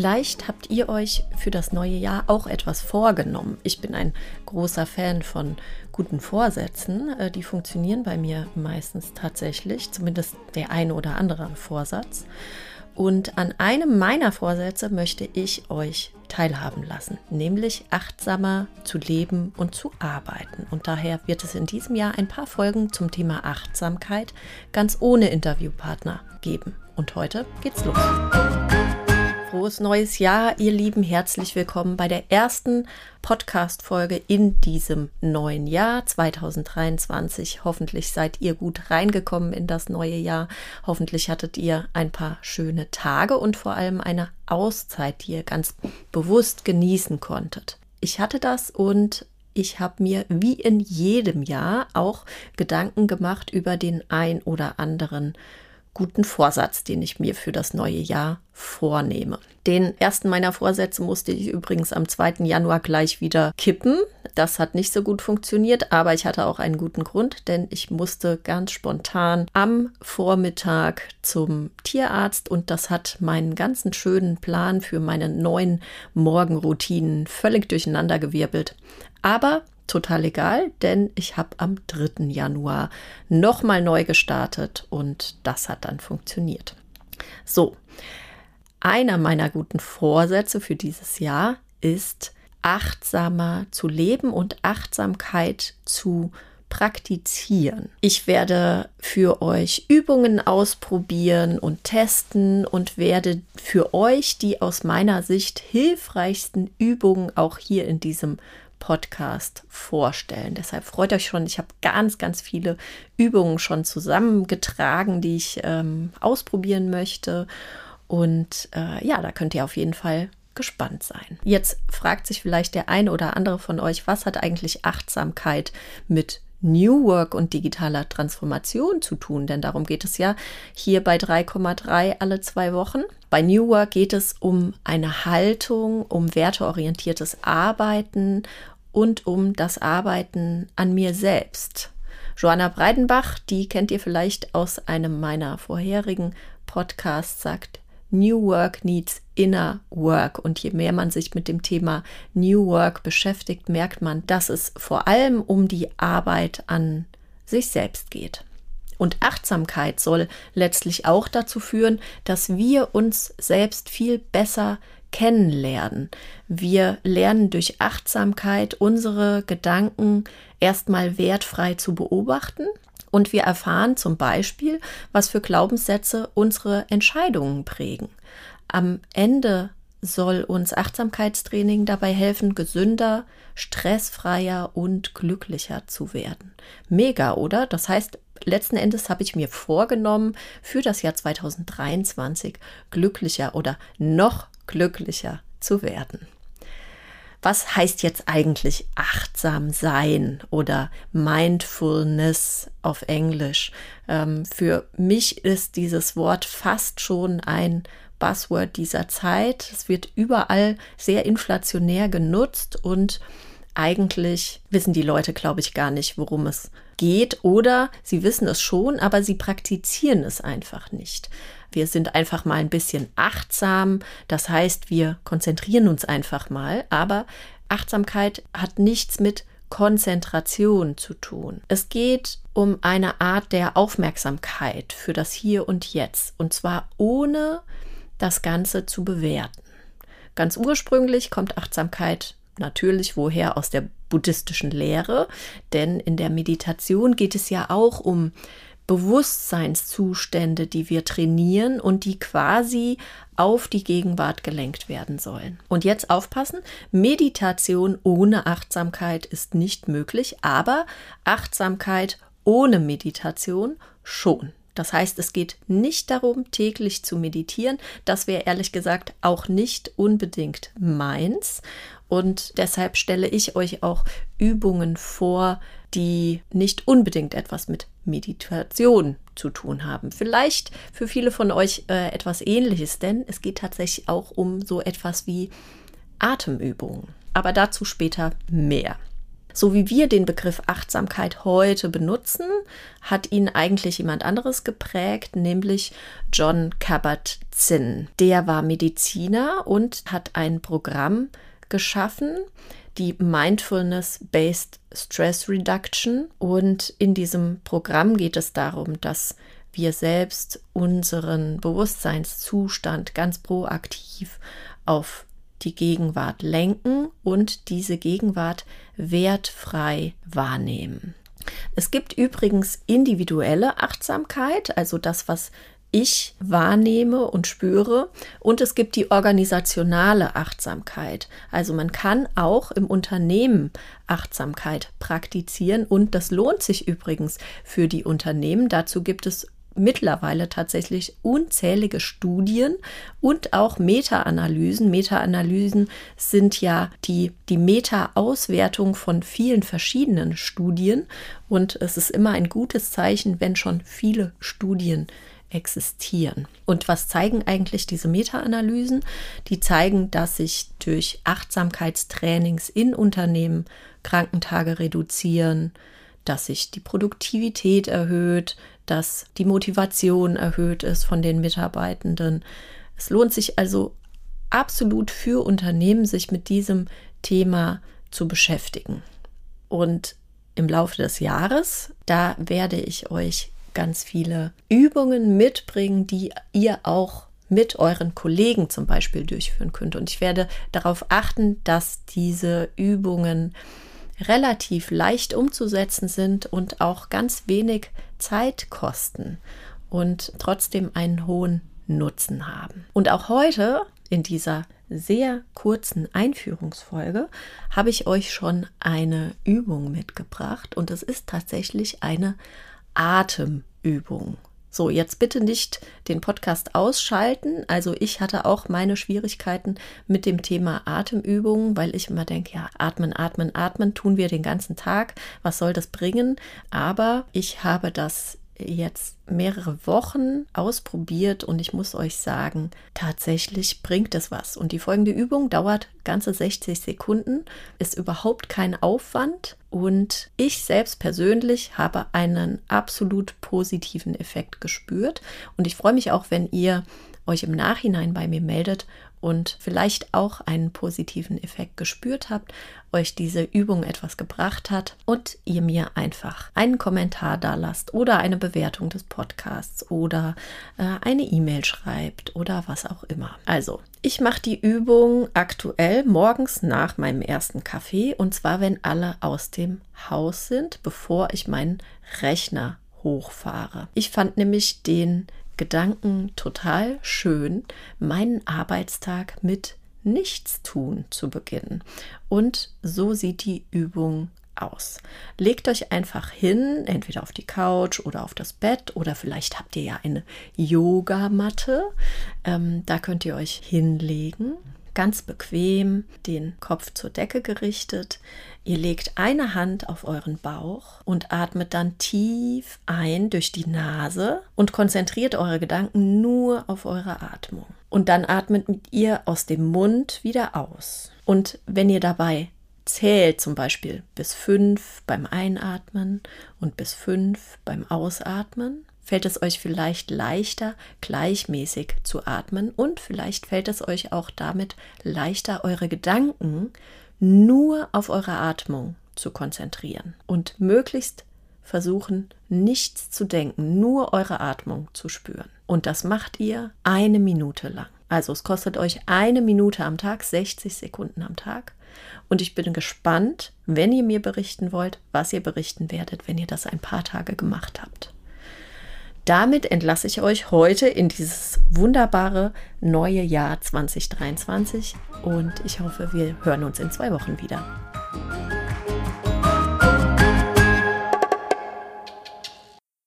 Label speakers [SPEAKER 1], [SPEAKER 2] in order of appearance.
[SPEAKER 1] Vielleicht habt ihr euch für das neue Jahr auch etwas vorgenommen. Ich bin ein großer Fan von guten Vorsätzen. Äh, die funktionieren bei mir meistens tatsächlich, zumindest der eine oder andere Vorsatz. Und an einem meiner Vorsätze möchte ich euch teilhaben lassen, nämlich achtsamer zu leben und zu arbeiten. Und daher wird es in diesem Jahr ein paar Folgen zum Thema Achtsamkeit ganz ohne Interviewpartner geben. Und heute geht's los. Frohes neues Jahr, ihr Lieben. Herzlich willkommen bei der ersten Podcast-Folge in diesem neuen Jahr 2023. Hoffentlich seid ihr gut reingekommen in das neue Jahr. Hoffentlich hattet ihr ein paar schöne Tage und vor allem eine Auszeit, die ihr ganz bewusst genießen konntet. Ich hatte das und ich habe mir wie in jedem Jahr auch Gedanken gemacht über den ein oder anderen guten Vorsatz, den ich mir für das neue Jahr vornehme. Den ersten meiner Vorsätze musste ich übrigens am 2. Januar gleich wieder kippen. Das hat nicht so gut funktioniert, aber ich hatte auch einen guten Grund, denn ich musste ganz spontan am Vormittag zum Tierarzt und das hat meinen ganzen schönen Plan für meine neuen Morgenroutinen völlig durcheinandergewirbelt. Aber total egal, denn ich habe am 3. Januar nochmal neu gestartet und das hat dann funktioniert. So, einer meiner guten Vorsätze für dieses Jahr ist, achtsamer zu leben und Achtsamkeit zu praktizieren. Ich werde für euch Übungen ausprobieren und testen und werde für euch die aus meiner Sicht hilfreichsten Übungen auch hier in diesem Podcast vorstellen. Deshalb freut euch schon. Ich habe ganz, ganz viele Übungen schon zusammengetragen, die ich ähm, ausprobieren möchte. Und äh, ja, da könnt ihr auf jeden Fall gespannt sein. Jetzt fragt sich vielleicht der eine oder andere von euch, was hat eigentlich Achtsamkeit mit New Work und digitaler Transformation zu tun, denn darum geht es ja hier bei 3,3 alle zwei Wochen. Bei New Work geht es um eine Haltung, um werteorientiertes Arbeiten und um das Arbeiten an mir selbst. Joanna Breidenbach, die kennt ihr vielleicht aus einem meiner vorherigen Podcasts, sagt, New Work needs inner work. Und je mehr man sich mit dem Thema New Work beschäftigt, merkt man, dass es vor allem um die Arbeit an sich selbst geht. Und Achtsamkeit soll letztlich auch dazu führen, dass wir uns selbst viel besser kennenlernen. Wir lernen durch Achtsamkeit unsere Gedanken erstmal wertfrei zu beobachten und wir erfahren zum Beispiel, was für Glaubenssätze unsere Entscheidungen prägen. Am Ende soll uns Achtsamkeitstraining dabei helfen, gesünder, stressfreier und glücklicher zu werden. Mega, oder? Das heißt, letzten Endes habe ich mir vorgenommen, für das Jahr 2023 glücklicher oder noch glücklicher zu werden was heißt jetzt eigentlich achtsam sein oder Mindfulness auf Englisch? Ähm, für mich ist dieses Wort fast schon ein Buzzword dieser Zeit. Es wird überall sehr inflationär genutzt und eigentlich wissen die Leute, glaube ich, gar nicht, worum es geht oder sie wissen es schon, aber sie praktizieren es einfach nicht. Wir sind einfach mal ein bisschen achtsam. Das heißt, wir konzentrieren uns einfach mal. Aber Achtsamkeit hat nichts mit Konzentration zu tun. Es geht um eine Art der Aufmerksamkeit für das Hier und Jetzt. Und zwar ohne das Ganze zu bewerten. Ganz ursprünglich kommt Achtsamkeit natürlich woher aus der buddhistischen Lehre, denn in der Meditation geht es ja auch um Bewusstseinszustände, die wir trainieren und die quasi auf die Gegenwart gelenkt werden sollen. Und jetzt aufpassen, Meditation ohne Achtsamkeit ist nicht möglich, aber Achtsamkeit ohne Meditation schon. Das heißt, es geht nicht darum, täglich zu meditieren. Das wäre ehrlich gesagt auch nicht unbedingt meins. Und deshalb stelle ich euch auch Übungen vor, die nicht unbedingt etwas mit Meditation zu tun haben. Vielleicht für viele von euch äh, etwas Ähnliches, denn es geht tatsächlich auch um so etwas wie Atemübungen. Aber dazu später mehr. So wie wir den Begriff Achtsamkeit heute benutzen, hat ihn eigentlich jemand anderes geprägt, nämlich John Kabat-Zinn. Der war Mediziner und hat ein Programm geschaffen, die Mindfulness-Based Stress Reduction. Und in diesem Programm geht es darum, dass wir selbst unseren Bewusstseinszustand ganz proaktiv auf die Gegenwart lenken und diese Gegenwart wertfrei wahrnehmen. Es gibt übrigens individuelle Achtsamkeit, also das, was ich wahrnehme und spüre. Und es gibt die organisationale Achtsamkeit. Also man kann auch im Unternehmen Achtsamkeit praktizieren und das lohnt sich übrigens für die Unternehmen. Dazu gibt es mittlerweile tatsächlich unzählige Studien und auch Meta-Analysen. Meta-Analysen sind ja die, die Meta-Auswertung von vielen verschiedenen Studien und es ist immer ein gutes Zeichen, wenn schon viele Studien existieren. Und was zeigen eigentlich diese Meta-Analysen? Die zeigen, dass sich durch Achtsamkeitstrainings in Unternehmen Krankentage reduzieren, dass sich die Produktivität erhöht, dass die Motivation erhöht ist von den Mitarbeitenden. Es lohnt sich also absolut für Unternehmen, sich mit diesem Thema zu beschäftigen. Und im Laufe des Jahres, da werde ich euch ganz viele Übungen mitbringen, die ihr auch mit euren Kollegen zum Beispiel durchführen könnt. Und ich werde darauf achten, dass diese Übungen relativ leicht umzusetzen sind und auch ganz wenig Zeit kosten und trotzdem einen hohen Nutzen haben. Und auch heute in dieser sehr kurzen Einführungsfolge habe ich euch schon eine Übung mitgebracht und es ist tatsächlich eine Atemübung. So, jetzt bitte nicht den Podcast ausschalten. Also ich hatte auch meine Schwierigkeiten mit dem Thema Atemübungen, weil ich immer denke, ja, atmen, atmen, atmen tun wir den ganzen Tag. Was soll das bringen? Aber ich habe das jetzt mehrere Wochen ausprobiert und ich muss euch sagen, tatsächlich bringt es was. Und die folgende Übung dauert ganze 60 Sekunden, ist überhaupt kein Aufwand und ich selbst persönlich habe einen absolut positiven Effekt gespürt und ich freue mich auch, wenn ihr euch im Nachhinein bei mir meldet und vielleicht auch einen positiven Effekt gespürt habt, euch diese Übung etwas gebracht hat und ihr mir einfach einen Kommentar da lasst oder eine Bewertung des Podcasts oder äh, eine E-Mail schreibt oder was auch immer. Also, ich mache die Übung aktuell morgens nach meinem ersten Kaffee und zwar, wenn alle aus dem Haus sind, bevor ich meinen Rechner hochfahre. Ich fand nämlich den Gedanken total schön, meinen Arbeitstag mit Nichtstun zu beginnen. Und so sieht die Übung aus. Legt euch einfach hin, entweder auf die Couch oder auf das Bett oder vielleicht habt ihr ja eine Yogamatte. Ähm, da könnt ihr euch hinlegen ganz bequem, den Kopf zur Decke gerichtet. Ihr legt eine Hand auf euren Bauch und atmet dann tief ein durch die Nase und konzentriert eure Gedanken nur auf eure Atmung. Und dann atmet ihr aus dem Mund wieder aus. Und wenn ihr dabei zählt, zum Beispiel bis fünf beim Einatmen und bis fünf beim Ausatmen, fällt es euch vielleicht leichter, gleichmäßig zu atmen und vielleicht fällt es euch auch damit leichter, eure Gedanken nur auf eure Atmung zu konzentrieren und möglichst versuchen, nichts zu denken, nur eure Atmung zu spüren. Und das macht ihr eine Minute lang. Also es kostet euch eine Minute am Tag, 60 Sekunden am Tag. Und ich bin gespannt, wenn ihr mir berichten wollt, was ihr berichten werdet, wenn ihr das ein paar Tage gemacht habt damit entlasse ich euch heute in dieses wunderbare neue Jahr 2023 und ich hoffe, wir hören uns in zwei Wochen wieder.